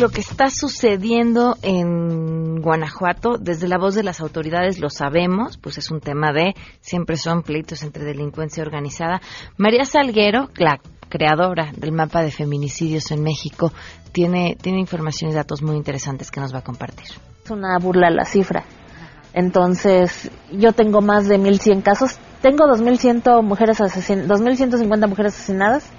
lo que está sucediendo en Guanajuato, desde la voz de las autoridades lo sabemos, pues es un tema de, siempre son pleitos entre delincuencia organizada. María Salguero, la creadora del mapa de feminicidios en México, tiene, tiene información y datos muy interesantes que nos va a compartir. Es una burla la cifra. Entonces, yo tengo más de 1.100 casos. Tengo 2.100 mujeres asesin 2.150 mujeres asesinadas.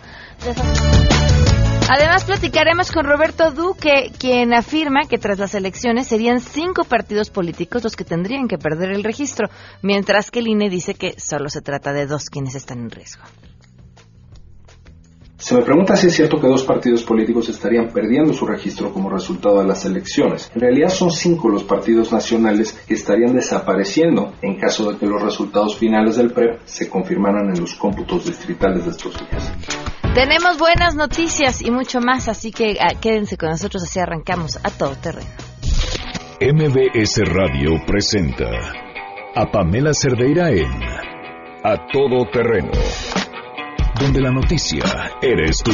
Además, platicaremos con Roberto Duque, quien afirma que tras las elecciones serían cinco partidos políticos los que tendrían que perder el registro, mientras que el INE dice que solo se trata de dos quienes están en riesgo. Se me pregunta si es cierto que dos partidos políticos estarían perdiendo su registro como resultado de las elecciones. En realidad son cinco los partidos nacionales que estarían desapareciendo en caso de que los resultados finales del PREP se confirmaran en los cómputos distritales de estos días. Tenemos buenas noticias y mucho más, así que ah, quédense con nosotros, así arrancamos a todo terreno. MBS Radio presenta a Pamela Cerdeira en A Todo Terreno donde la noticia eres tú.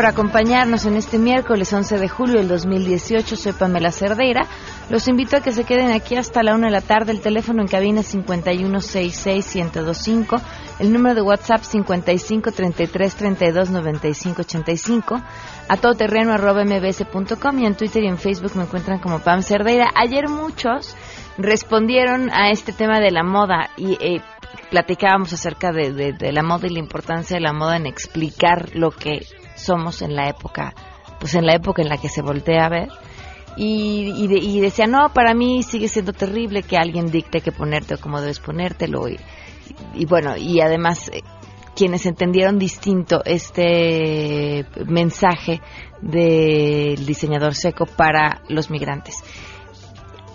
Por acompañarnos en este miércoles 11 de julio del 2018. Soy Pamela Cerdeira. Los invito a que se queden aquí hasta la una de la tarde. El teléfono en cabina 5166125. El número de WhatsApp 5533329585. A todoterreno arroba mbs.com y en Twitter y en Facebook me encuentran como Pam Cerdeira. Ayer muchos respondieron a este tema de la moda y eh, platicábamos acerca de, la moda y la importancia de la moda en explicar lo que somos en la época, pues en la época en la que se voltea a ver. Y, y, decía, no, para mí sigue siendo terrible que alguien dicte qué ponerte o cómo debes ponértelo. Y, y bueno, y además eh, quienes entendieron distinto este mensaje del diseñador seco para los migrantes.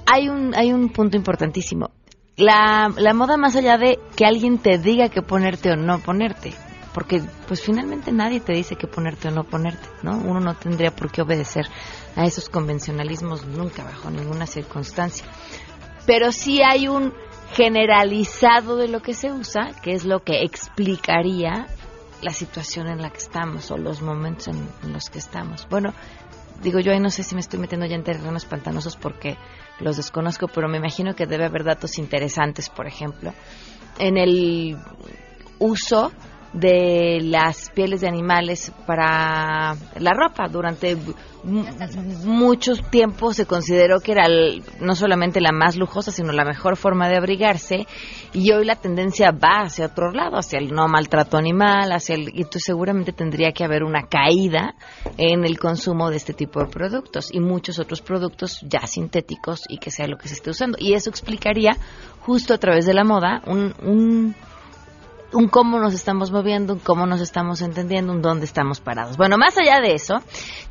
Hay un, hay un punto importantísimo la, la moda más allá de que alguien te diga que ponerte o no ponerte, porque pues finalmente nadie te dice que ponerte o no ponerte, ¿no? Uno no tendría por qué obedecer a esos convencionalismos nunca bajo ninguna circunstancia. Pero sí hay un generalizado de lo que se usa, que es lo que explicaría la situación en la que estamos o los momentos en, en los que estamos. Bueno, digo yo ahí no sé si me estoy metiendo ya en terrenos pantanosos porque los desconozco, pero me imagino que debe haber datos interesantes, por ejemplo, en el uso de las pieles de animales para la ropa. Durante mucho tiempo se consideró que era no solamente la más lujosa, sino la mejor forma de abrigarse. Y hoy la tendencia va hacia otro lado, hacia el no maltrato animal, hacia el, y entonces seguramente tendría que haber una caída en el consumo de este tipo de productos y muchos otros productos ya sintéticos y que sea lo que se esté usando. Y eso explicaría justo a través de la moda un un cómo nos estamos moviendo, un cómo nos estamos entendiendo, un dónde estamos parados. Bueno, más allá de eso,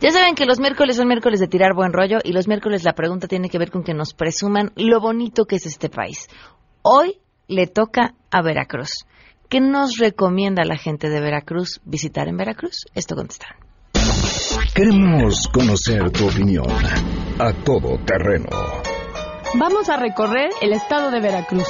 ya saben que los miércoles son miércoles de tirar buen rollo y los miércoles la pregunta tiene que ver con que nos presuman lo bonito que es este país. Hoy le toca a Veracruz. ¿Qué nos recomienda la gente de Veracruz visitar en Veracruz? Esto contestaron. Queremos conocer tu opinión a todo terreno. Vamos a recorrer el estado de Veracruz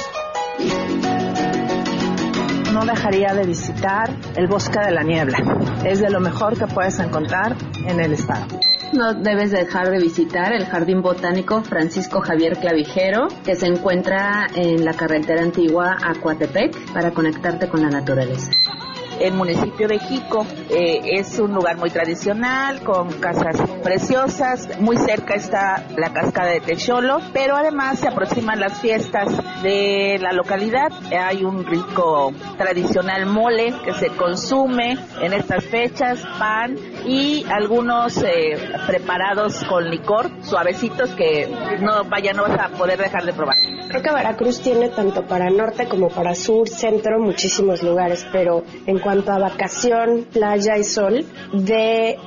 no dejaría de visitar el Bosque de la Niebla. Es de lo mejor que puedes encontrar en el estado. No debes dejar de visitar el Jardín Botánico Francisco Javier Clavijero, que se encuentra en la carretera antigua a Coatepec, para conectarte con la naturaleza. El municipio de Jico. Eh, es un lugar muy tradicional, con casas preciosas. Muy cerca está la cascada de Techolo, pero además se aproximan las fiestas de la localidad. Hay un rico tradicional mole que se consume en estas fechas, pan y algunos eh, preparados con licor suavecitos que no vaya no vas a poder dejar de probar. Creo que Veracruz tiene tanto para norte como para sur, centro, muchísimos lugares, pero en cuanto a vacación, playa y sol, de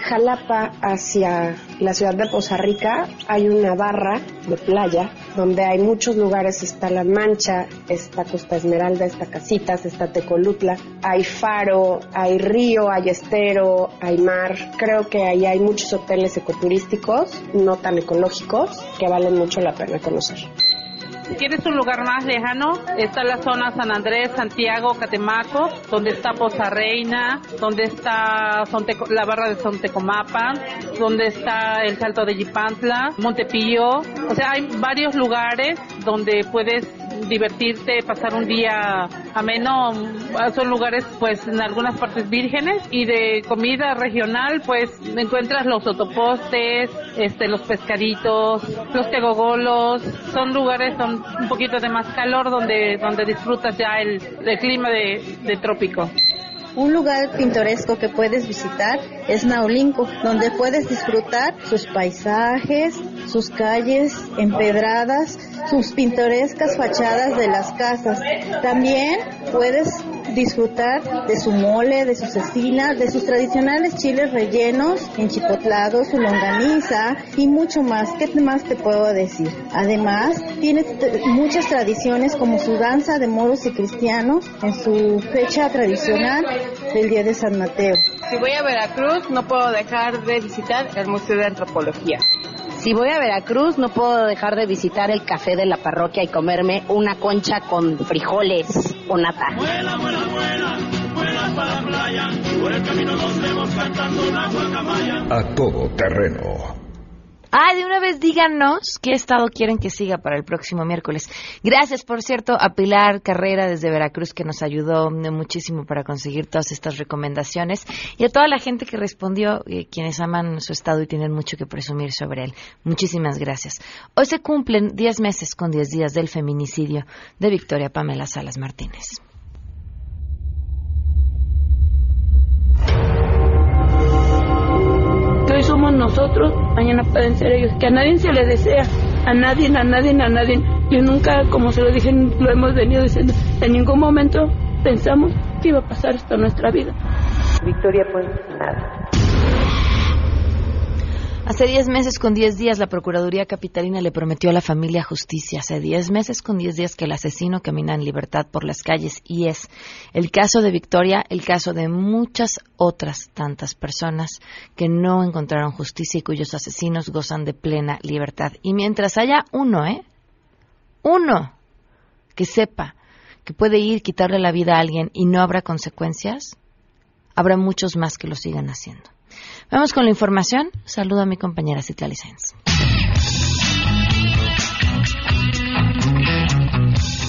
Jalapa hacia la ciudad de Poza Rica hay una barra de playa donde hay muchos lugares, está La Mancha, está Costa Esmeralda, está Casitas, está Tecolutla, hay faro, hay río, hay estero, hay mar. Creo que ahí hay muchos hoteles ecoturísticos, no tan ecológicos, que valen mucho la pena conocer. Si quieres un lugar más lejano, está la zona San Andrés, Santiago, Catemaco, donde está Poza Reina, donde está la barra de Sontecomapa, donde está el Salto de Yipantla, Montepillo. O sea, hay varios lugares donde puedes divertirte, pasar un día ameno. Son lugares, pues, en algunas partes vírgenes y de comida regional, pues, encuentras los otopostes, este, los pescaditos, los tegogolos. Son lugares con un poquito de más calor donde, donde disfrutas ya el, clima de trópico. Un lugar pintoresco que puedes visitar es Naulinco, donde puedes disfrutar sus paisajes, sus calles empedradas, sus pintorescas fachadas de las casas. También puedes disfrutar de su mole, de su cecina, de sus tradicionales chiles rellenos, enchipotlados, su longaniza y mucho más. ¿Qué más te puedo decir? Además, tiene muchas tradiciones como su danza de moros y cristianos en su fecha tradicional del Día de San Mateo. Si voy a Veracruz, no puedo dejar de visitar el Museo de Antropología. Si voy a Veracruz, no puedo dejar de visitar el café de la parroquia y comerme una concha con frijoles o nata. A todo terreno Ah, de una vez díganos qué estado quieren que siga para el próximo miércoles. Gracias, por cierto, a Pilar Carrera desde Veracruz que nos ayudó muchísimo para conseguir todas estas recomendaciones y a toda la gente que respondió, eh, quienes aman su estado y tienen mucho que presumir sobre él. Muchísimas gracias. Hoy se cumplen 10 meses con 10 días del feminicidio de Victoria Pamela Salas Martínez. Nosotros, mañana pueden ser ellos, que a nadie se le desea, a nadie, a nadie, a nadie. Yo nunca, como se lo dije, lo hemos venido diciendo, en ningún momento pensamos que iba a pasar esto en nuestra vida. Victoria, pues nada. Hace 10 meses con 10 días la Procuraduría Capitalina le prometió a la familia justicia. Hace 10 meses con 10 días que el asesino camina en libertad por las calles y es el caso de Victoria, el caso de muchas otras tantas personas que no encontraron justicia y cuyos asesinos gozan de plena libertad. Y mientras haya uno, ¿eh? Uno que sepa que puede ir quitarle la vida a alguien y no habrá consecuencias, habrá muchos más que lo sigan haciendo. Vamos con la información. Saludo a mi compañera Citlali Sáenz.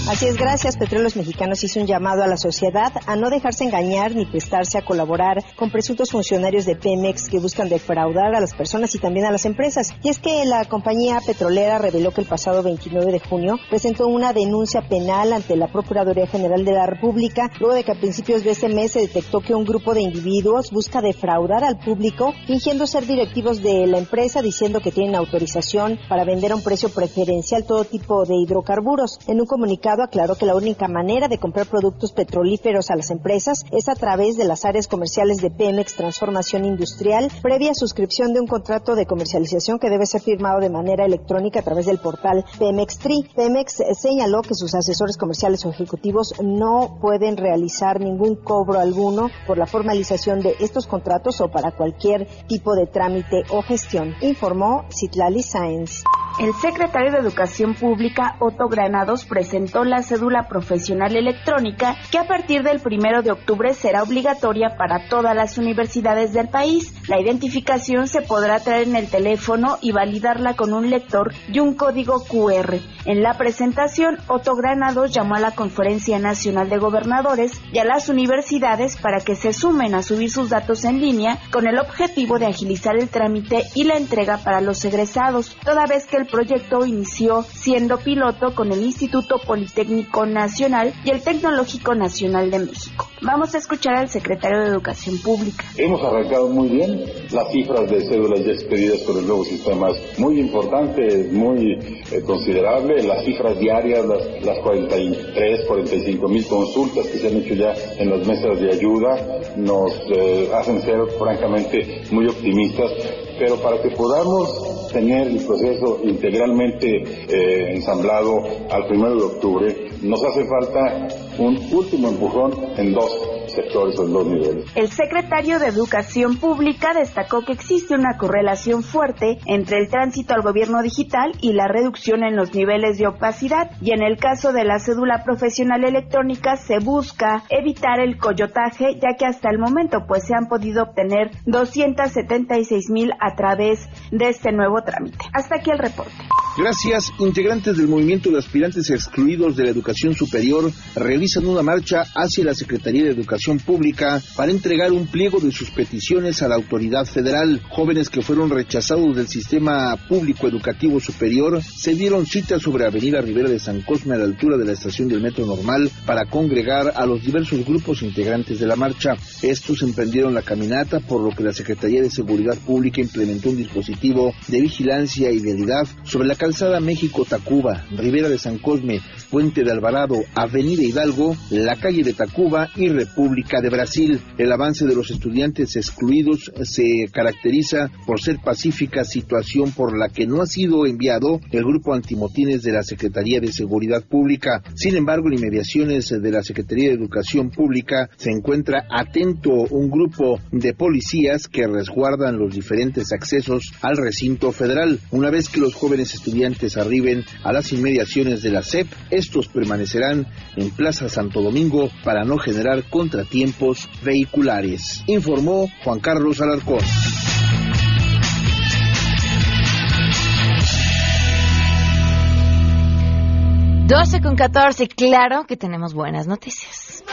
Así es, gracias. Petróleos Mexicanos hizo un llamado a la sociedad a no dejarse engañar ni prestarse a colaborar con presuntos funcionarios de Pemex que buscan defraudar a las personas y también a las empresas. Y es que la compañía petrolera reveló que el pasado 29 de junio presentó una denuncia penal ante la Procuraduría General de la República luego de que a principios de este mes se detectó que un grupo de individuos busca defraudar al público fingiendo ser directivos de la empresa diciendo que tienen autorización para vender a un precio preferencial todo tipo de hidrocarburos. En un comunicado aclaró que la única manera de comprar productos petrolíferos a las empresas es a través de las áreas comerciales de Pemex Transformación Industrial, previa suscripción de un contrato de comercialización que debe ser firmado de manera electrónica a través del portal Pemex Tri. Pemex señaló que sus asesores comerciales o ejecutivos no pueden realizar ningún cobro alguno por la formalización de estos contratos o para cualquier tipo de trámite o gestión, informó Citlali Sáenz. El secretario de Educación Pública, Otto Granados, presentó la cédula profesional electrónica que a partir del primero de octubre será obligatoria para todas las universidades del país. La identificación se podrá traer en el teléfono y validarla con un lector y un código QR. En la presentación, Otto Granados llamó a la Conferencia Nacional de Gobernadores y a las universidades para que se sumen a subir sus datos en línea con el objetivo de agilizar el trámite y la entrega para los egresados, toda vez que el proyecto inició siendo piloto con el Instituto Politécnico Nacional y el Tecnológico Nacional de México. Vamos a escuchar al secretario de Educación Pública. Hemos arrancado muy bien las cifras de cédulas ya expedidas por el nuevo sistema es muy importante, muy eh, considerable. Las cifras diarias, las, las 43, 45 mil consultas que se han hecho ya en las mesas de ayuda nos eh, hacen ser francamente muy optimistas pero para que podamos tener el proceso integralmente eh, ensamblado al primero de octubre, nos hace falta un último empujón en dos sectores o en dos niveles. El secretario de Educación Pública destacó que existe una correlación fuerte entre el tránsito al gobierno digital y la reducción en los niveles de opacidad y en el caso de la cédula profesional electrónica se busca evitar el coyotaje ya que hasta el momento pues se han podido obtener 276 mil a través de este nuevo trámite. Hasta aquí el reporte. Gracias. Integrantes del movimiento de aspirantes excluidos de la educación superior realizan una marcha hacia la Secretaría de Educación Pública para entregar un pliego de sus peticiones a la autoridad federal. Jóvenes que fueron rechazados del sistema público educativo superior se dieron cita sobre Avenida Rivera de San Cosme a la altura de la estación del Metro Normal para congregar a los diversos grupos integrantes de la marcha. Estos emprendieron la caminata por lo que la Secretaría de Seguridad Pública implementó un dispositivo de vigilancia y vialidad sobre la Calzada México-Tacuba, Rivera de San Cosme, Puente de Avenida Hidalgo, la calle de Tacuba y República de Brasil. El avance de los estudiantes excluidos se caracteriza por ser pacífica, situación por la que no ha sido enviado el grupo antimotines de la Secretaría de Seguridad Pública. Sin embargo, en inmediaciones de la Secretaría de Educación Pública se encuentra atento un grupo de policías que resguardan los diferentes accesos al recinto federal. Una vez que los jóvenes estudiantes arriben a las inmediaciones de la SEP, estos permanecerán en Plaza Santo Domingo para no generar contratiempos vehiculares, informó Juan Carlos Alarcón. Doce con catorce, claro que tenemos buenas noticias.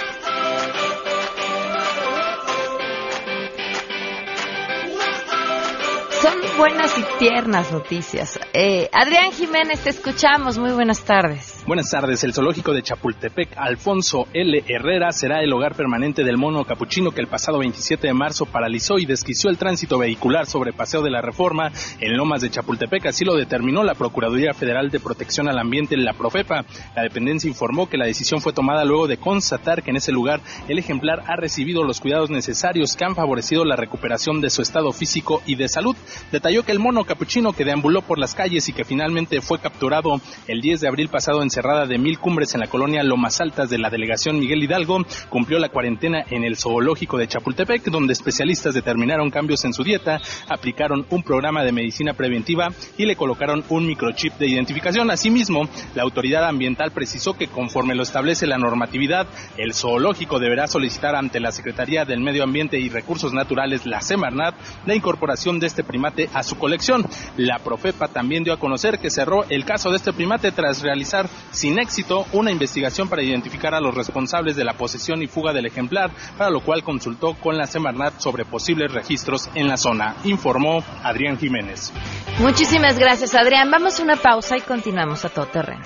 Son buenas y tiernas noticias. Eh, Adrián Jiménez, te escuchamos. Muy buenas tardes. Buenas tardes. El zoológico de Chapultepec, Alfonso L. Herrera, será el hogar permanente del mono capuchino que el pasado 27 de marzo paralizó y desquició el tránsito vehicular sobre Paseo de la Reforma en Lomas de Chapultepec. Así lo determinó la Procuraduría Federal de Protección al Ambiente, la Profepa. La dependencia informó que la decisión fue tomada luego de constatar que en ese lugar el ejemplar ha recibido los cuidados necesarios que han favorecido la recuperación de su estado físico y de salud. Detalló que el mono capuchino que deambuló por las calles y que finalmente fue capturado el 10 de abril pasado en cerrada de Mil Cumbres en la colonia Lomas Altas de la delegación Miguel Hidalgo, cumplió la cuarentena en el zoológico de Chapultepec, donde especialistas determinaron cambios en su dieta, aplicaron un programa de medicina preventiva y le colocaron un microchip de identificación. Asimismo, la autoridad ambiental precisó que conforme lo establece la normatividad, el zoológico deberá solicitar ante la Secretaría del Medio Ambiente y Recursos Naturales, la Semarnat, la incorporación de este primate a su colección. La Profepa también dio a conocer que cerró el caso de este primate tras realizar sin éxito una investigación para identificar a los responsables de la posesión y fuga del ejemplar, para lo cual consultó con la Semarnat sobre posibles registros en la zona, informó Adrián Jiménez. Muchísimas gracias, Adrián. Vamos a una pausa y continuamos a todo terreno.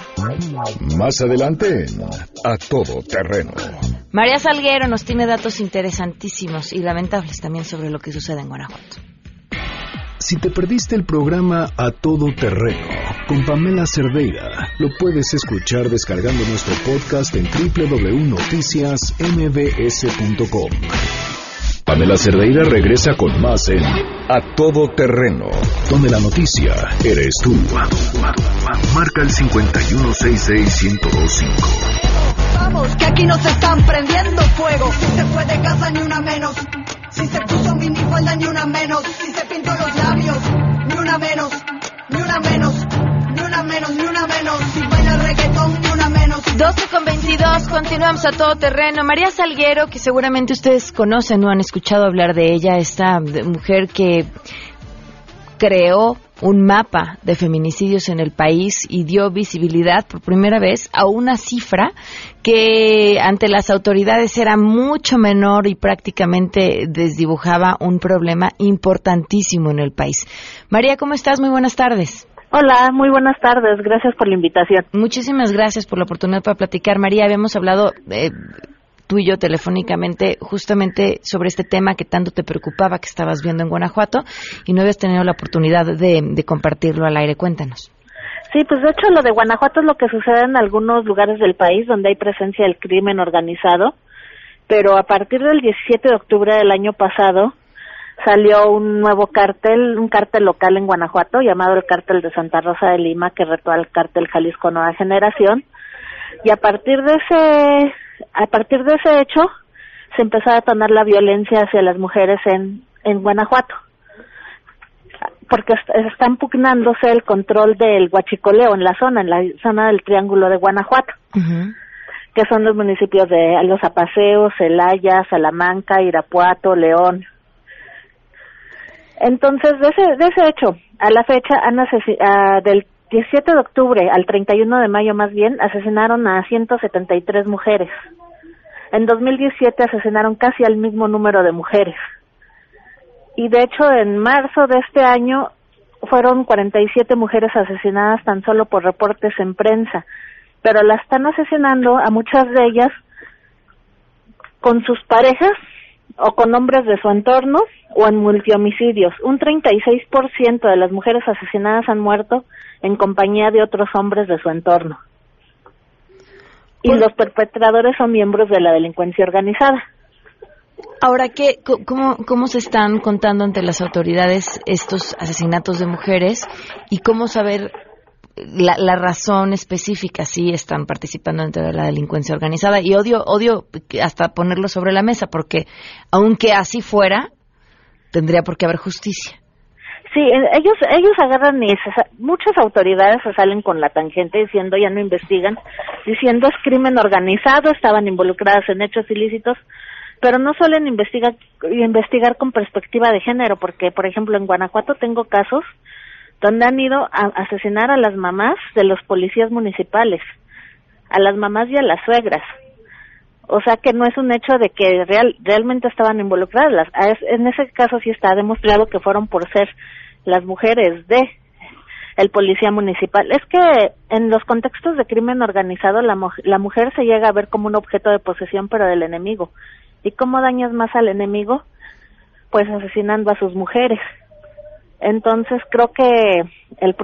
Más adelante A Todo Terreno. María Salguero nos tiene datos interesantísimos y lamentables también sobre lo que sucede en Guanajuato. Si te perdiste el programa A Todo Terreno con Pamela Cerdeira, lo puedes escuchar descargando nuestro podcast en www.noticiasmbs.com. Pamela Cerdeira regresa con más en A Todo Terreno, donde la noticia eres tú. Marca el 5166125. Vamos, que aquí nos están prendiendo fuego. Si se fue de casa, ni una menos. Si se puso minifalda, ni una menos. Si se pintó los labios, ni una menos, ni una menos una menos, ni una menos. Si baila reggaetón, ni una menos. 12 con 22, continuamos a todo terreno. María Salguero, que seguramente ustedes conocen o han escuchado hablar de ella, esta mujer que creó un mapa de feminicidios en el país y dio visibilidad por primera vez a una cifra que ante las autoridades era mucho menor y prácticamente desdibujaba un problema importantísimo en el país. María, ¿cómo estás? Muy buenas tardes. Hola, muy buenas tardes. Gracias por la invitación. Muchísimas gracias por la oportunidad para platicar. María, habíamos hablado eh, tú y yo telefónicamente justamente sobre este tema que tanto te preocupaba que estabas viendo en Guanajuato y no habías tenido la oportunidad de, compartirlo al aire. Cuéntanos. Sí, pues de hecho lo de Guanajuato es lo que sucede en algunos lugares del país donde hay presencia del crimen organizado, pero a partir del 17 de octubre del año pasado salió un nuevo cártel, un cártel local en Guanajuato llamado el cártel de Santa Rosa de Lima que retó al cártel Jalisco Nueva Generación y a partir de ese a partir de ese hecho se empezó a detonar la violencia hacia las mujeres en, en Guanajuato porque está impugnándose el control del huachicoleo en la zona, en la zona del Triángulo de Guanajuato, que son los municipios de Los Apaseos, Celaya, Salamanca, Irapuato, León. Entonces, de ese, de ese hecho, a la fecha, han del 17 de octubre al 31 de mayo más bien, asesinaron a 173 mujeres. En 2017 asesinaron casi al mismo número de mujeres. Y de hecho, en marzo de este año fueron 47 mujeres asesinadas tan solo por reportes en prensa. Pero la están asesinando a muchas de ellas con sus parejas o con hombres de su entorno o en multihomicidios. Un 36% de las mujeres asesinadas han muerto en compañía de otros hombres de su entorno. Y pues los perpetradores son miembros de la delincuencia organizada. Ahora, ¿qué, cómo, ¿cómo se están contando ante las autoridades estos asesinatos de mujeres y cómo saber la, la, razón específica si están participando dentro de la delincuencia organizada? Y odio, odio hasta ponerlo sobre la mesa porque aunque así fuera, tendría por qué haber justicia. Sí, ellos ellos agarran y muchas autoridades se salen con la tangente diciendo ya no investigan, diciendo es crimen organizado, estaban involucradas en hechos ilícitos, pero no suelen investigar investigar con perspectiva de género, porque por ejemplo en Guanajuato tengo casos donde han ido a asesinar a las mamás de los policías municipales, a las mamás y a las suegras. O sea que no es un hecho de que real, realmente estaban involucradas. En ese caso sí está demostrado que fueron por ser las mujeres de el policía municipal. Es que en los contextos de crimen organizado la, la mujer se llega a ver como un objeto de posesión pero del enemigo. ¿Y cómo dañas más al enemigo? Pues asesinando a sus mujeres. Entonces creo que el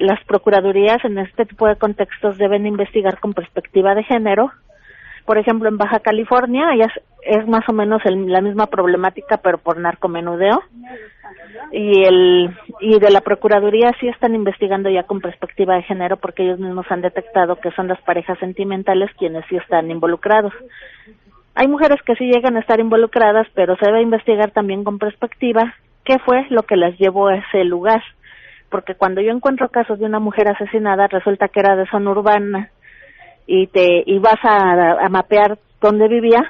las procuradurías en este tipo de contextos deben investigar con perspectiva de género. Por ejemplo, en Baja California es, es más o menos la misma problemática, pero por narcomenudeo y el y de la procuraduría sí están investigando ya con perspectiva de género porque ellos mismos han detectado que son las parejas sentimentales quienes sí están involucrados. Hay mujeres que sí llegan a estar involucradas, pero se debe investigar también con perspectiva qué fue lo que las llevó a ese lugar, porque cuando yo encuentro casos de una mujer asesinada resulta que era de zona urbana y te y vas a, a mapear dónde vivía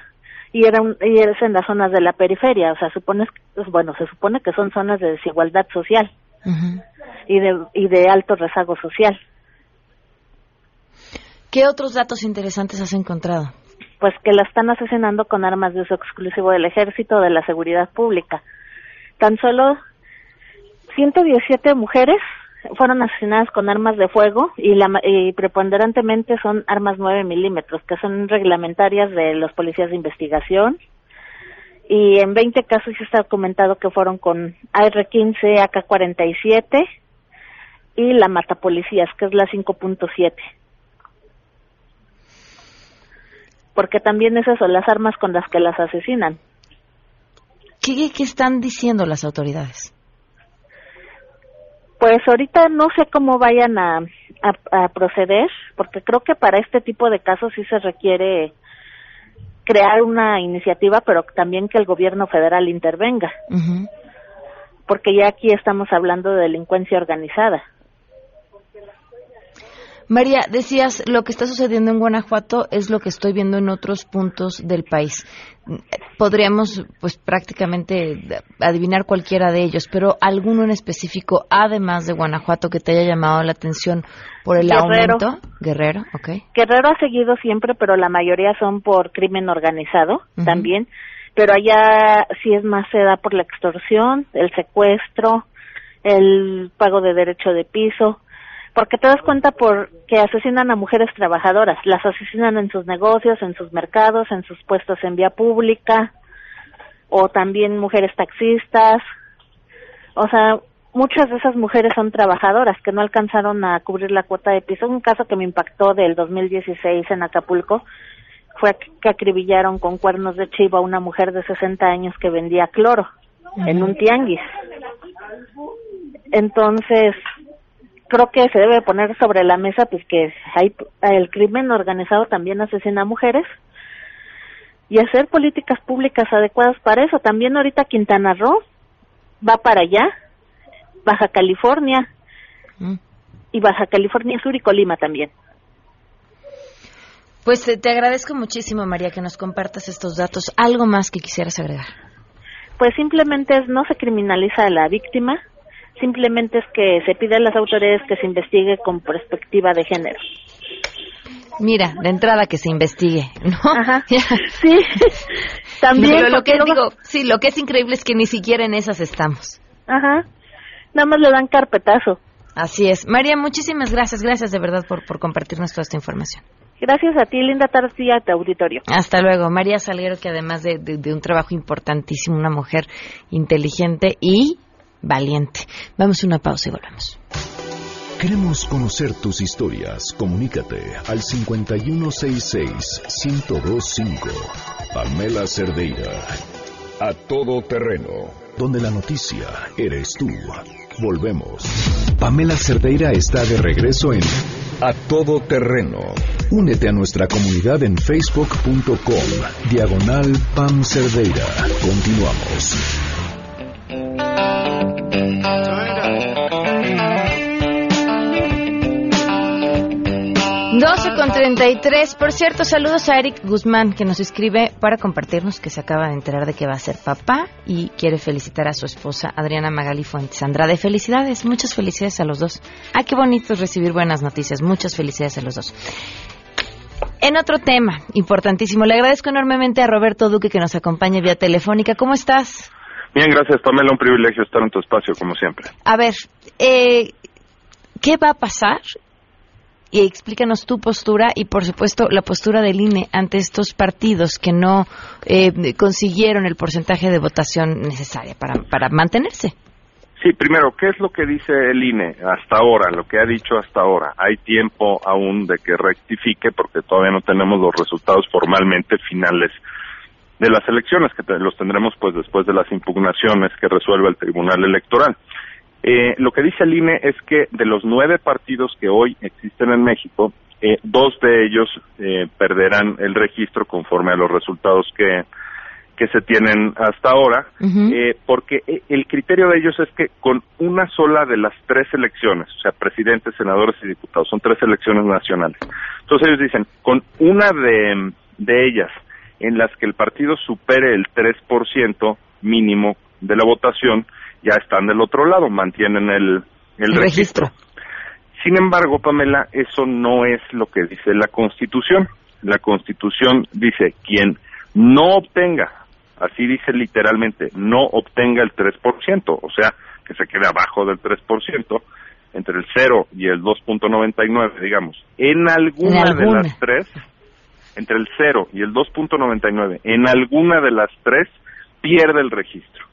y era y eres en las zonas de la periferia, o sea, supones pues, bueno, se supone que son zonas de desigualdad social y de y de alto rezago social. ¿Qué otros datos interesantes has encontrado? Pues que la están asesinando con armas de uso exclusivo del ejército o de la seguridad pública. Tan solo 117 mujeres fueron asesinadas con armas de fuego y, la, y preponderantemente son armas 9 milímetros, que son reglamentarias de los policías de investigación. Y en 20 casos ya está documentado que fueron con AR-15, AK-47 y la matapolicías, que es la 5.7. Porque también esas son las armas con las que las asesinan. ¿Qué, qué están diciendo las autoridades? Pues ahorita no sé cómo vayan a, a, proceder, porque creo que para este tipo de casos sí se requiere crear una iniciativa, pero también que el gobierno federal intervenga, porque ya aquí estamos hablando de delincuencia organizada. María, decías, lo que está sucediendo en Guanajuato es lo que estoy viendo en otros puntos del país. Podríamos, pues, prácticamente adivinar cualquiera de ellos, pero alguno en específico, además de Guanajuato, que te haya llamado la atención por el Guerrero. aumento. Guerrero, ok. Guerrero ha seguido siempre, pero la mayoría son por crimen organizado también. Pero allá sí es más se da por la extorsión, el secuestro, el pago de derecho de piso, porque te das cuenta por que asesinan a mujeres trabajadoras, las asesinan en sus negocios, en sus mercados, en sus puestos en vía pública, o también mujeres taxistas. O sea, muchas de esas mujeres son trabajadoras que no alcanzaron a cubrir la cuota de piso. Un caso que me impactó del 2016 en Acapulco fue que acribillaron con cuernos de chivo a una mujer de 60 años que vendía cloro en un tianguis. Entonces, creo que se debe poner sobre la mesa pues que hay el crimen organizado también asesina a mujeres y hacer políticas públicas adecuadas para eso. También ahorita Quintana Roo va para allá, Baja California y Baja California Sur y Colima también. Pues eh, te agradezco muchísimo, María, que nos compartas estos datos. ¿Algo más que quisieras agregar? Pues simplemente es, no se criminaliza a la víctima, simplemente es que se pide a las autoridades que se investigue con perspectiva de género. Mira, de entrada que se investigue, ¿no? Ajá. Sí, también. Pero lo que digo, sí, lo que es increíble es que ni siquiera en esas estamos. Ajá. Nada más le dan carpetazo. Así es. María, muchísimas gracias. Gracias de verdad por, por compartirnos toda esta información. Gracias a ti, linda tarde y a tu auditorio. Hasta luego. María Salguero, que además de, de- de un trabajo importantísimo, una mujer inteligente y valiente. Vamos a una pausa y volvemos. Queremos conocer tus historias. Comunícate al 5166-1025. Pamela Cerdeira. A todo terreno. Donde la noticia eres tú. Volvemos. Pamela Cerdeira está de regreso en A todo terreno. Únete a nuestra comunidad en facebook.com. Diagonal Pam Cerdeira. Continuamos. 12 con 33. Por cierto, saludos a Eric Guzmán, que nos escribe para compartirnos que se acaba de enterar de que va a ser papá y quiere felicitar a su esposa Adriana Magali Fuentes Andrade. Felicidades, muchas felicidades a los dos. Ah, qué bonito es recibir buenas noticias. Muchas felicidades a los dos. En otro tema importantísimo, le agradezco enormemente a Roberto Duque que nos acompaña vía telefónica. ¿Cómo estás? Bien, gracias, Pamela. Un privilegio estar en tu espacio, como siempre. A ver, eh, ¿qué va a pasar? Y explícanos tu postura y, por supuesto, la postura del INE ante estos partidos que no eh, consiguieron el porcentaje de votación necesaria para, para mantenerse. Sí, primero, ¿qué es lo que dice el INE hasta ahora, lo que ha dicho hasta ahora? Hay tiempo aún de que rectifique porque todavía no tenemos los resultados formalmente finales de las elecciones, que los tendremos pues después de las impugnaciones que resuelva el Tribunal Electoral. Eh, lo que dice el INE es que de los nueve partidos que hoy existen en México, eh, dos de ellos eh, perderán el registro conforme a los resultados que, que se tienen hasta ahora, eh, porque eh, el criterio de ellos es que con una sola de las tres elecciones, o sea, presidentes, senadores y diputados, son tres elecciones nacionales. Entonces ellos dicen, con una de, de ellas en las que el partido supere el 3% mínimo de la votación, ya están del otro lado, mantienen el, el, El registro. Sin embargo, Pamela, eso no es lo que dice la Constitución. La Constitución dice, quien no obtenga, así dice literalmente, no obtenga el 3%, o sea, que se quede abajo del 3%, entre el 0 y el 2.99, digamos, en alguna, En alguna. de las tres, entre el 0 y el 2.99, en alguna de las tres, pierde el registro.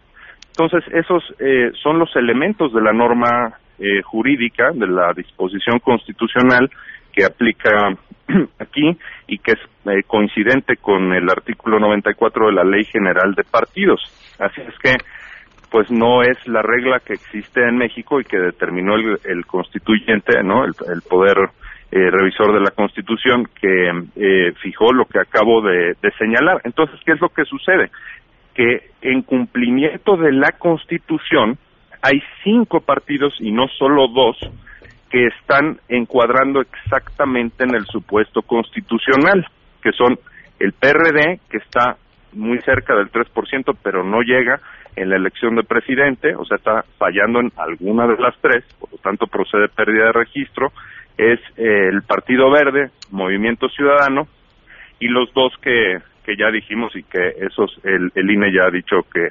Entonces, esos eh, son los elementos de la norma eh, jurídica, de la disposición constitucional que aplica aquí y que es eh, coincidente con el artículo 94 de la Ley General de Partidos. Así es que, pues no es la regla que existe en México y que determinó el, constituyente, ¿no? El, el poder eh, revisor de la Constitución que eh, fijó lo que acabo de, de señalar. Entonces, ¿qué es lo que sucede? Que en cumplimiento de la Constitución hay cinco partidos y no solo dos que están encuadrando exactamente en el supuesto constitucional, que son el PRD, que está muy cerca del 3%, pero no llega en la elección de presidente, o sea, está fallando en alguna de las tres, por lo tanto procede pérdida de registro, es el Partido Verde, Movimiento Ciudadano, y los dos que, que ya dijimos y que esos el, el INE ya ha dicho que,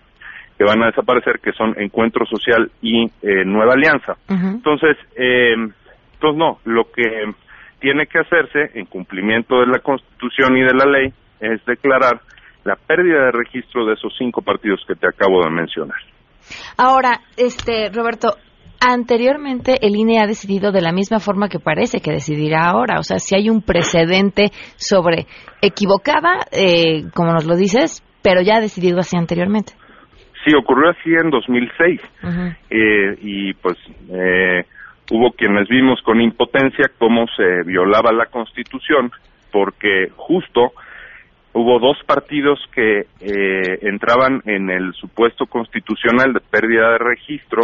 que van a desaparecer, que son Encuentro Social y eh, Nueva Alianza. Entonces, eh, entonces no, lo que tiene que hacerse en cumplimiento de la Constitución y de la ley es declarar la pérdida de registro de esos cinco partidos que te acabo de mencionar. Ahora, este Roberto, anteriormente el INE ha decidido de la misma forma que parece que decidirá ahora. O sea, si hay un precedente sobre equivocada, eh, como nos lo dices, pero ya ha decidido así anteriormente. Sí, ocurrió así en 2006. eh, y pues eh, hubo quienes vimos con impotencia cómo se violaba la Constitución, porque justo hubo dos partidos que eh, entraban en el supuesto constitucional de pérdida de registro,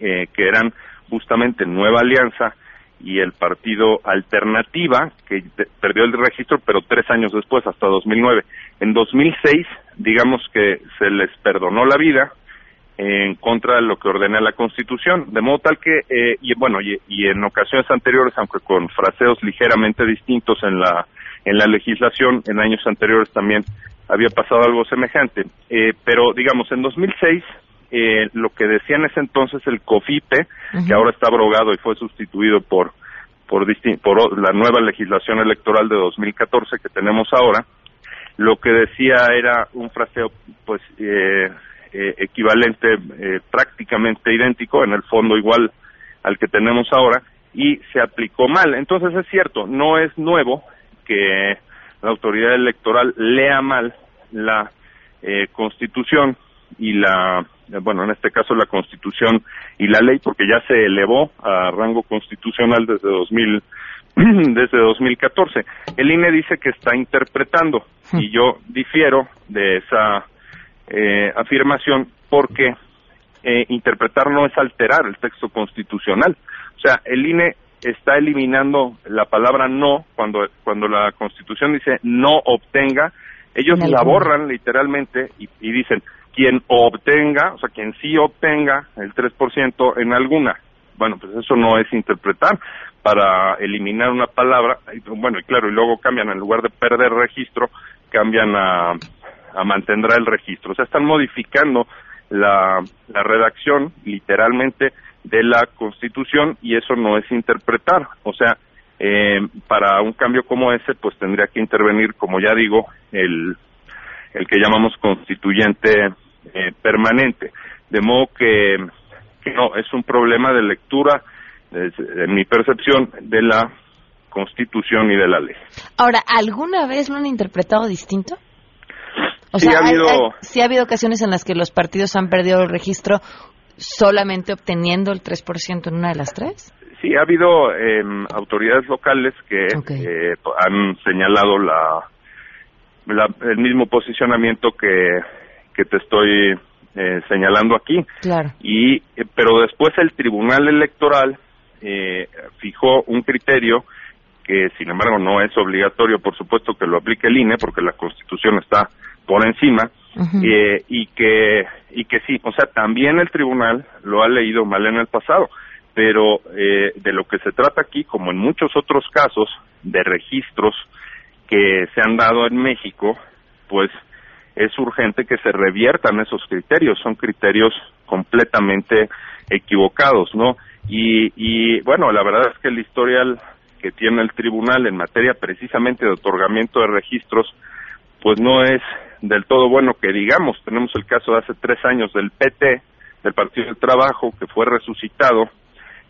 eh, que eran justamente Nueva Alianza y el partido Alternativa, que perdió el registro, pero tres años después, hasta 2009. En 2006, digamos que se les perdonó la vida en contra de lo que ordena la Constitución, de modo tal que, eh, y bueno, y, y en ocasiones anteriores, aunque con fraseos ligeramente distintos en la en la legislación, en años anteriores también había pasado algo semejante. Eh, pero, digamos, en 2006, eh, lo que decía en ese entonces el COFIPE, que ahora está abrogado y fue sustituido por, por, por la nueva legislación electoral de 2014 que tenemos ahora, lo que decía era un fraseo, pues, eh, eh, equivalente, eh, prácticamente idéntico, en el fondo igual al que tenemos ahora, y se aplicó mal. Entonces es cierto, no es nuevo, que la autoridad electoral lea mal la eh, constitución y la bueno en este caso la constitución y la ley porque ya se elevó a rango constitucional desde 2000 desde 2014 el INE dice que está interpretando y yo difiero de esa eh, afirmación porque eh, interpretar no es alterar el texto constitucional. O sea el INE está eliminando la palabra no cuando cuando la Constitución dice no obtenga, ellos la borran literalmente y, dicen quien obtenga, o sea, quien sí obtenga el 3% en alguna. Bueno, pues eso no es interpretar para eliminar una palabra, bueno, y claro, y luego cambian, en lugar de perder registro, cambian a, a mantendrá el registro. O sea, están modificando la, la redacción literalmente de la Constitución y eso no es interpretar. O sea, eh, para un cambio como ese, pues tendría que intervenir, como ya digo, el, el que llamamos constituyente eh, permanente. De modo que, que, no, es un problema de lectura, en mi percepción, de la Constitución y de la ley. Ahora, ¿alguna vez lo han interpretado distinto? O sí, sea, ha habido... sí ha habido ocasiones en las que los partidos han perdido el registro solamente obteniendo el 3% en una de las tres? Sí, ha habido eh, autoridades locales que eh, han señalado la, el mismo posicionamiento que, que te estoy eh, señalando aquí. Claro. Y, eh, pero después el Tribunal Electoral eh, fijó un criterio que, sin embargo, no es obligatorio, por supuesto, que lo aplique el INE, porque la Constitución está por encima, eh, y que y que sí, o sea, también el tribunal lo ha leído mal en el pasado, pero eh, de lo que se trata aquí, como en muchos otros casos de registros que se han dado en México, pues es urgente que se reviertan esos criterios, son criterios completamente equivocados, ¿no? Y, y bueno, la verdad es que el historial que tiene el tribunal en materia precisamente de otorgamiento de registros, pues no es del todo bueno que digamos. Tenemos el caso de hace tres años del PT, del Partido del Trabajo, que fue resucitado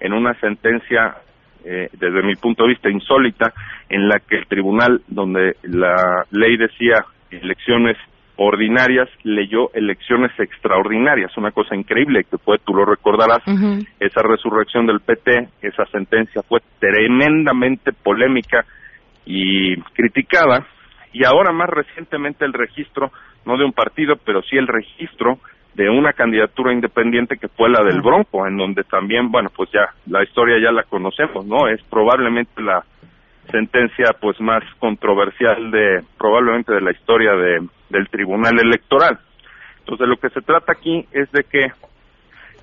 en una sentencia, eh, desde mi punto de vista, insólita, en la que el tribunal, donde la ley decía elecciones ordinarias, leyó elecciones extraordinarias, una cosa increíble que fue, tú lo recordarás, esa resurrección del PT, esa sentencia fue tremendamente polémica y criticada, y ahora más recientemente el registro, no de un partido, pero sí el registro de una candidatura independiente que fue la del Bronco, en donde también, bueno, pues ya la historia ya la conocemos, ¿no? Es probablemente la sentencia pues más controversial de probablemente de la historia de, del Tribunal Electoral. Entonces, lo que se trata aquí es de que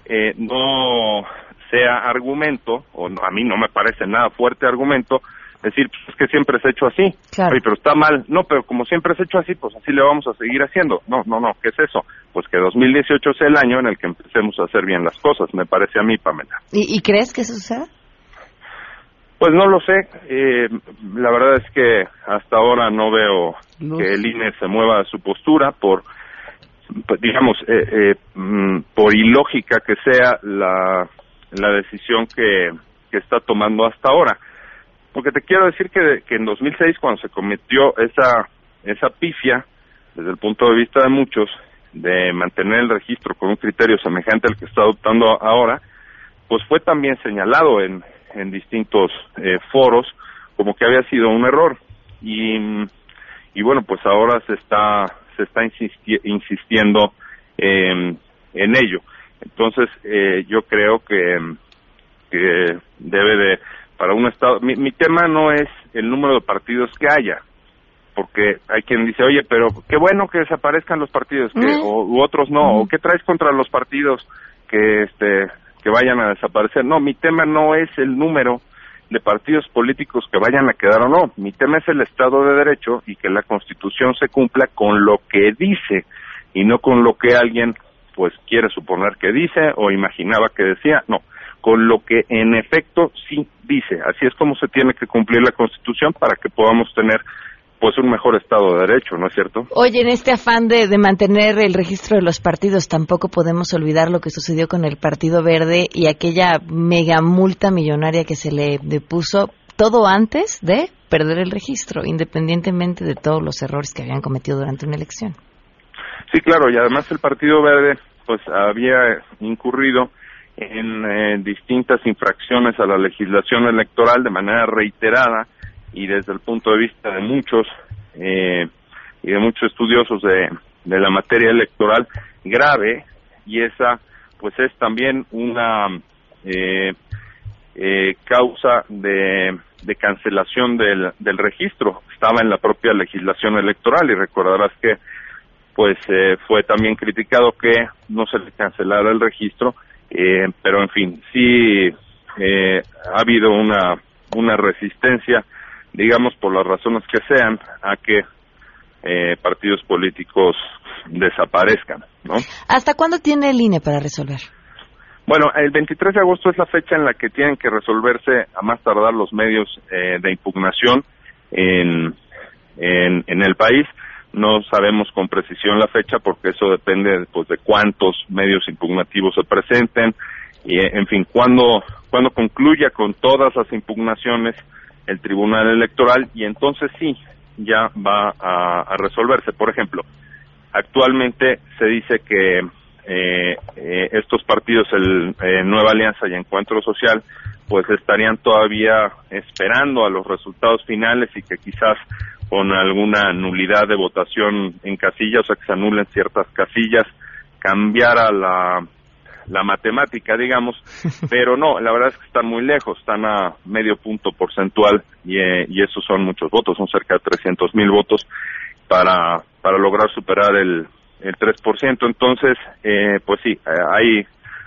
eh, no sea argumento, o a mí no me parece nada fuerte argumento, decir, pues es que siempre se ha hecho así. pero está mal. No, pero como siempre se ha hecho así, pues así le vamos a seguir haciendo. No, no, no, ¿qué es eso? Pues que 2018 es el año en el que empecemos a hacer bien las cosas, me parece a mí, Pamela. ¿Y, crees que eso suceda? Pues no lo sé. Eh, la verdad es que hasta ahora no veo que el INE se mueva a su postura por, pues, digamos, eh, eh, mm, por ilógica que sea la, la decisión que, que está tomando hasta ahora. Porque te quiero decir que, que en 2006, cuando se cometió esa, esa pifia, desde el punto de vista de muchos, de mantener el registro con un criterio semejante al que está adoptando ahora, pues fue también señalado en, en distintos eh, foros como que había sido un error. Y, y bueno, pues ahora se está, se está insistiendo en ello. Entonces, eh, yo creo que, que debe de para un Estado. Mi, mi tema no es el número de partidos que haya, porque hay quien dice, oye, pero qué bueno que desaparezcan los partidos, que, o, u otros no, o qué traes contra los partidos que, este, que vayan a desaparecer. No, mi tema no es el número de partidos políticos que vayan a quedar o no. Mi tema es el Estado de Derecho y que la Constitución se cumpla con lo que dice y no con lo que alguien pues quiere suponer que dice o imaginaba que decía. No, con lo que en efecto sí dice. Así es como se tiene que cumplir la Constitución para que podamos tener pues un mejor Estado de Derecho, ¿no es cierto? Oye, en este afán de, mantener el registro de los partidos, tampoco podemos olvidar lo que sucedió con el Partido Verde y aquella mega multa millonaria que se le depuso todo antes de perder el registro, independientemente de todos los errores que habían cometido durante una elección. Sí, claro, y además el Partido Verde pues había incurrido en eh, distintas infracciones a la legislación electoral de manera reiterada y desde el punto de vista de muchos eh, y de muchos estudiosos de, de la materia electoral grave y esa pues es también una eh, eh, causa de, de cancelación del, del registro. Estaba en la propia legislación electoral y recordarás que pues eh, fue también criticado que no se le cancelara el registro eh, pero en fin, sí eh, ha habido una, una resistencia, digamos por las razones que sean, a que eh, partidos políticos desaparezcan, ¿no? ¿Hasta cuándo tiene el INE para resolver? Bueno, el 23 de agosto es la fecha en la que tienen que resolverse a más tardar los medios eh, de impugnación en, en, en el país. No sabemos con precisión la fecha porque eso depende pues, de cuántos medios impugnativos se presenten y, en fin, cuando, cuando concluya con todas las impugnaciones el Tribunal Electoral y entonces sí, ya va a, resolverse. Por ejemplo, actualmente se dice que eh, eh, estos partidos, el eh, Nueva Alianza y Encuentro Social, pues estarían todavía esperando a los resultados finales y que quizás con alguna nulidad de votación en casillas, o sea, que se anulen ciertas casillas, cambiara la, la matemática, digamos, pero no, la verdad es que están muy lejos, están a medio punto porcentual y, eh, y esos son muchos votos, son cerca de 300 mil votos para, para lograr superar el, el 3%. Entonces, eh, pues sí, eh, hay,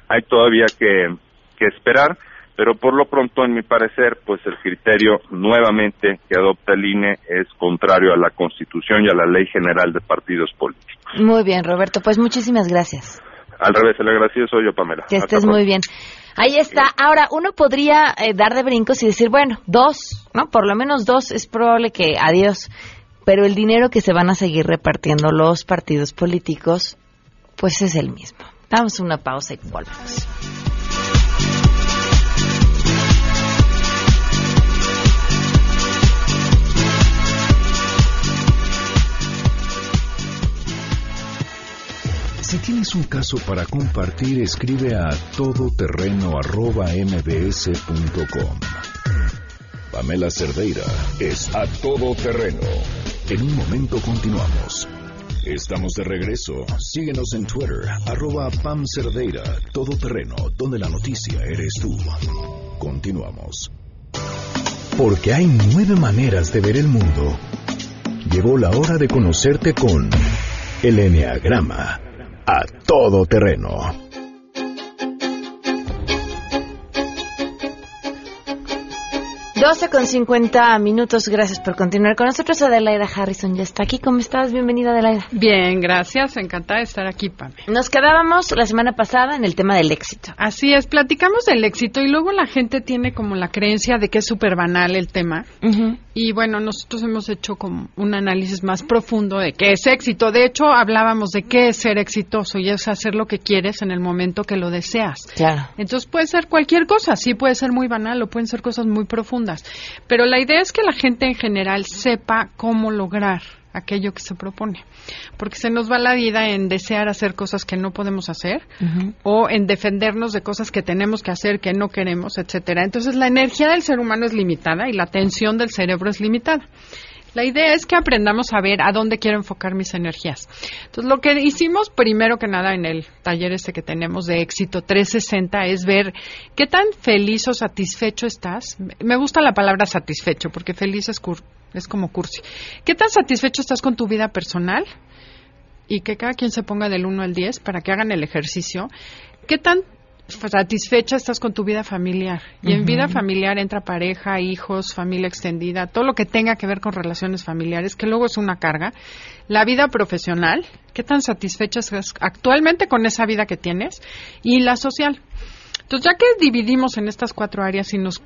hay todavía que, que esperar pero por lo pronto, en mi parecer, pues el criterio nuevamente que adopta el INE es contrario a la Constitución y a la Ley General de Partidos Políticos. Muy bien, Roberto, pues muchísimas gracias. Al revés, el agradecido soy yo, Pamela. Que estés muy bien. Ahí está. Ahora, uno podría eh, dar de brincos y decir, bueno, dos, ¿no? Por lo menos dos es probable que adiós. Pero el dinero que se van a seguir repartiendo los partidos políticos, pues es el mismo. Damos una pausa y volvemos. Si tienes un caso para compartir, escribe a todoterreno.mbs.com. Pamela Cerdeira es a todoterreno. En un momento continuamos. Estamos de regreso. Síguenos en Twitter, arroba Pam Cerdeira, todo terreno, donde la noticia eres tú. Continuamos. Porque hay nueve maneras de ver el mundo. Llegó la hora de conocerte con el Enneagrama a todo terreno. 12 con 50 minutos. Gracias por continuar con nosotros. Adelaida Harrison ya está aquí. ¿Cómo estás? Bienvenida, Adelaida. Bien, gracias. Encantada de estar aquí, Pame. Nos quedábamos la semana pasada en el tema del éxito. Así es. Platicamos del éxito y luego la gente tiene como la creencia de que es súper banal el tema. Y bueno, nosotros hemos hecho como un análisis más profundo de qué es éxito. De hecho, hablábamos de qué es ser exitoso y es hacer lo que quieres en el momento que lo deseas. Claro. Entonces puede ser cualquier cosa. Sí puede ser muy banal o pueden ser cosas muy profundas. Pero la idea es que la gente en general sepa cómo lograr aquello que se propone. Porque se nos va la vida en desear hacer cosas que no podemos hacer o en defendernos de cosas que tenemos que hacer que no queremos, etcétera. Entonces la energía del ser humano es limitada y la atención del cerebro es limitada. La idea es que aprendamos a ver a dónde quiero enfocar mis energías. Entonces, lo que hicimos primero que nada en el taller este que tenemos de éxito 360 es ver qué tan feliz o satisfecho estás. Me gusta la palabra satisfecho porque feliz es, es como cursi. ¿Qué tan satisfecho estás con tu vida personal? Y que cada quien se ponga del 1 al 10 para que hagan el ejercicio. ¿Qué tan satisfecha estás con tu vida familiar. Y en vida familiar entra pareja, hijos, familia extendida, todo lo que tenga que ver con relaciones familiares, que luego es una carga. La vida profesional, qué tan satisfecha estás actualmente con esa vida que tienes. Y la social. Entonces, ya que dividimos en estas cuatro áreas y nos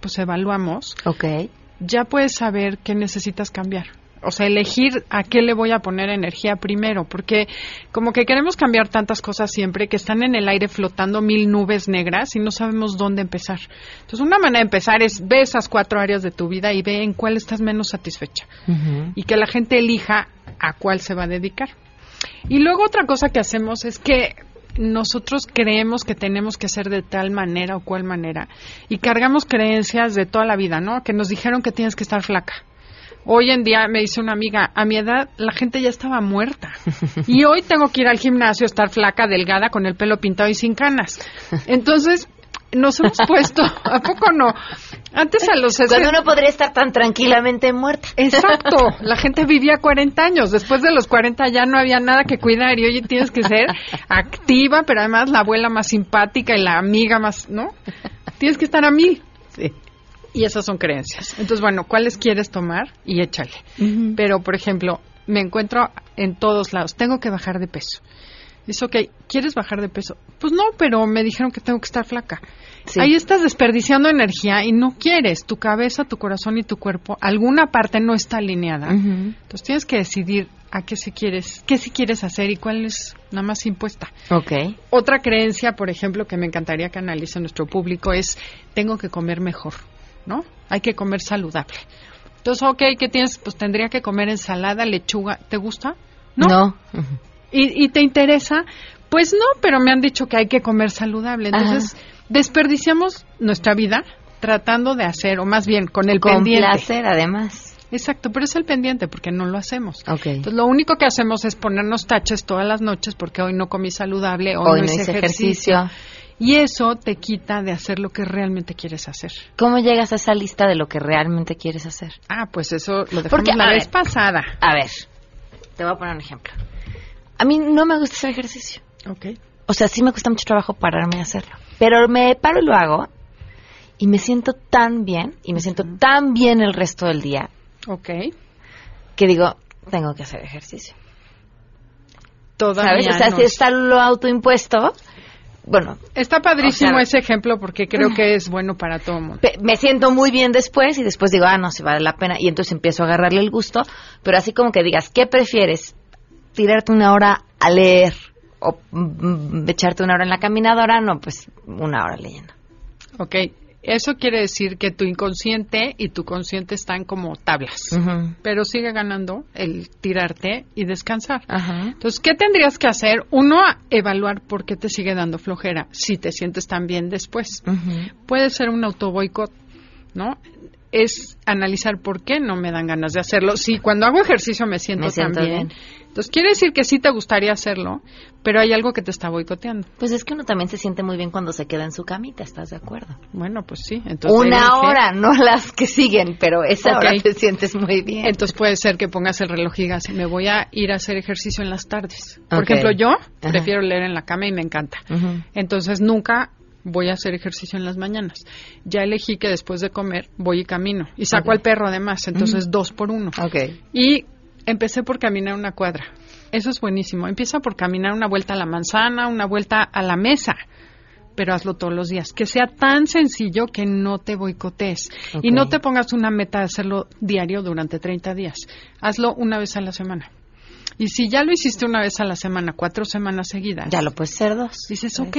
pues evaluamos, okay. Ya puedes saber qué necesitas cambiar o sea, elegir a qué le voy a poner energía primero, porque como que queremos cambiar tantas cosas siempre que están en el aire flotando mil nubes negras y no sabemos dónde empezar. Entonces, una manera de empezar es ve esas cuatro áreas de tu vida y ve en cuál estás menos satisfecha y que la gente elija a cuál se va a dedicar. Y luego otra cosa que hacemos es que nosotros creemos que tenemos que ser de tal manera o cual manera y cargamos creencias de toda la vida, ¿no? Que nos dijeron que tienes que estar flaca Hoy en día me dice una amiga, a mi edad la gente ya estaba muerta. Y hoy tengo que ir al gimnasio, estar flaca, delgada, con el pelo pintado y sin canas. Entonces, nos hemos puesto, ¿a poco no? Antes a los Cuando uno podría estar tan tranquilamente muerta. Exacto, la gente vivía 40 años, después de los 40 ya no había nada que cuidar y hoy tienes que ser activa, pero además la abuela más simpática y la amiga más, ¿no? Tienes que estar a mí. Sí. Y esas son creencias. Entonces, bueno, ¿cuáles quieres tomar? Y échale. Pero, por ejemplo, me encuentro en todos lados. Tengo que bajar de peso. Dice, ok, ¿quieres bajar de peso? Pues no, pero me dijeron que tengo que estar flaca. Ahí estás desperdiciando energía y no quieres. Tu cabeza, tu corazón y tu cuerpo, alguna parte no está alineada. Entonces tienes que decidir a qué si quieres, qué si quieres hacer y cuál es nada más impuesta. Ok. Otra creencia, por ejemplo, que me encantaría que analice nuestro público es, tengo que comer mejor. ¿no? Hay que comer saludable. Entonces, ok, ¿qué tienes? Pues tendría que comer ensalada, lechuga. ¿Te gusta? No. ¿Y, te interesa? Pues no, pero me han dicho que hay que comer saludable. Entonces, desperdiciamos nuestra vida tratando de hacer, o más bien con el con pendiente. placer, además. Exacto, pero es el pendiente porque no lo hacemos. Okay. Entonces, lo único que hacemos es ponernos taches todas las noches porque hoy no comí saludable, hoy, no hice ejercicio. Y eso te quita de hacer lo que realmente quieres hacer. ¿Cómo llegas a esa lista de lo que realmente quieres hacer? Ah, pues eso lo dejamos la vez pasada. A ver, te voy a poner un ejemplo. A mí no me gusta hacer ejercicio. Ok. O sea, sí me cuesta mucho trabajo pararme a hacerlo. Pero me paro y lo hago y me siento tan bien y me siento tan bien el resto del día. Ok. Que digo, tengo que hacer ejercicio. Todavía ¿Sabes? O sea, si está lo autoimpuesto, bueno. Está padrísimo ese ejemplo porque creo que es bueno para todo el mundo. Me siento muy bien después y después digo, ah, no, se vale la pena. Y entonces empiezo a agarrarle el gusto. Pero así como que digas, ¿qué prefieres? ¿Tirarte una hora a leer o mm, echarte una hora en la caminadora? No, pues una hora leyendo. Ok, eso quiere decir que tu inconsciente y tu consciente están como tablas, pero sigue ganando el tirarte y descansar. Entonces, ¿qué tendrías que hacer? Uno, evaluar por qué te sigue dando flojera, si te sientes tan bien después. Puede ser un autoboicot, ¿no? Es analizar por qué no me dan ganas de hacerlo. Si cuando hago ejercicio me siento, tan bien, Entonces, quiere decir que sí te gustaría hacerlo, pero hay algo que te está boicoteando. Pues es que uno también se siente muy bien cuando se queda en su camita, ¿estás de acuerdo? Bueno, pues sí. Entonces, Una hora, no las que siguen, pero esa hora te sientes muy bien. Entonces puede ser que pongas el reloj y digas, me voy a ir a hacer ejercicio en las tardes. Por ejemplo, yo prefiero leer en la cama y me encanta. Entonces nunca voy a hacer ejercicio en las mañanas. Ya elegí que después de comer voy y camino. Y saco al perro además, entonces dos por uno. Okay. Y empecé por caminar una cuadra. Eso es buenísimo. Empieza por caminar una vuelta a la manzana, una vuelta a la mesa, pero hazlo todos los días. Que sea tan sencillo que no te boicotees. Y no te pongas una meta de hacerlo diario durante 30 días. Hazlo una vez a la semana. Y si ya lo hiciste una vez a la semana, cuatro semanas seguidas. Ya lo puedes hacer dos. Dices, ok,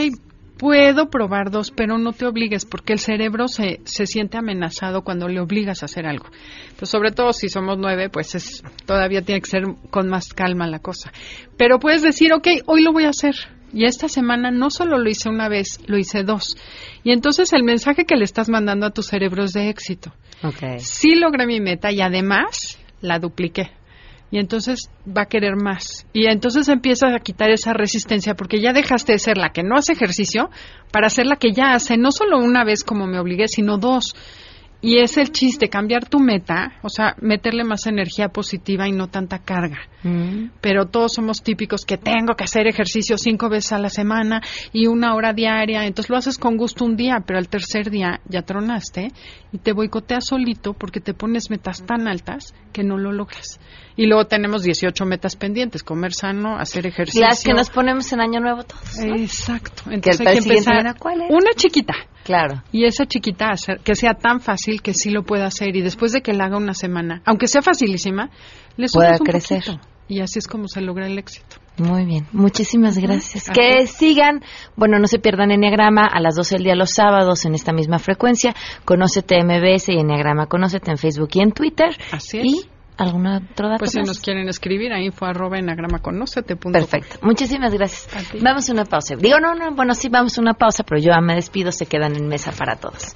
puedo probar dos, pero no te obligues, porque el cerebro se, se siente amenazado cuando le obligas a hacer algo. Pues sobre todo si somos nueve, pues es, todavía tiene que ser con más calma la cosa. Pero puedes decir, ok, hoy lo voy a hacer. Y esta semana no solo lo hice una vez, lo hice dos. Y entonces el mensaje que le estás mandando a tu cerebro es de éxito. Okay. Sí logré mi meta y además la dupliqué y entonces va a querer más. Y entonces empiezas a quitar esa resistencia porque ya dejaste de ser la que no hace ejercicio para ser la que ya hace, no solo una vez como me obligué, sino dos. Y es el chiste, cambiar tu meta, o sea, meterle más energía positiva y no tanta carga. Mm. Pero todos somos típicos que tengo que hacer ejercicio cinco veces a la semana y una hora diaria. Entonces lo haces con gusto un día, pero al tercer día ya tronaste y te boicoteas solito porque te pones metas tan altas que no lo logras. Y luego tenemos 18 metas pendientes, comer sano, hacer ejercicio. Las que nos ponemos en año nuevo todos. ¿no? Exacto. Entonces que hay que empezar una chiquita. Claro. Y esa chiquita, hacer, que sea tan fácil que sí lo pueda hacer. Y después de que la haga una semana, aunque sea facilísima, le Pueda crecer. poquito. Y así es como se logra el éxito. Muy bien, muchísimas gracias. Que sigan, bueno, no se pierdan Enneagrama a las 12 del día los sábados en esta misma frecuencia. Conócete MBS y Enneagrama Conócete en Facebook y en Twitter. Así es. ¿Y algún otro dato Pues si más? nos quieren escribir a info arroba. Perfecto. Muchísimas gracias. Vamos a una pausa. Digo, no, no, bueno, sí, vamos a una pausa, pero yo me despido. Se quedan en mesa para todos.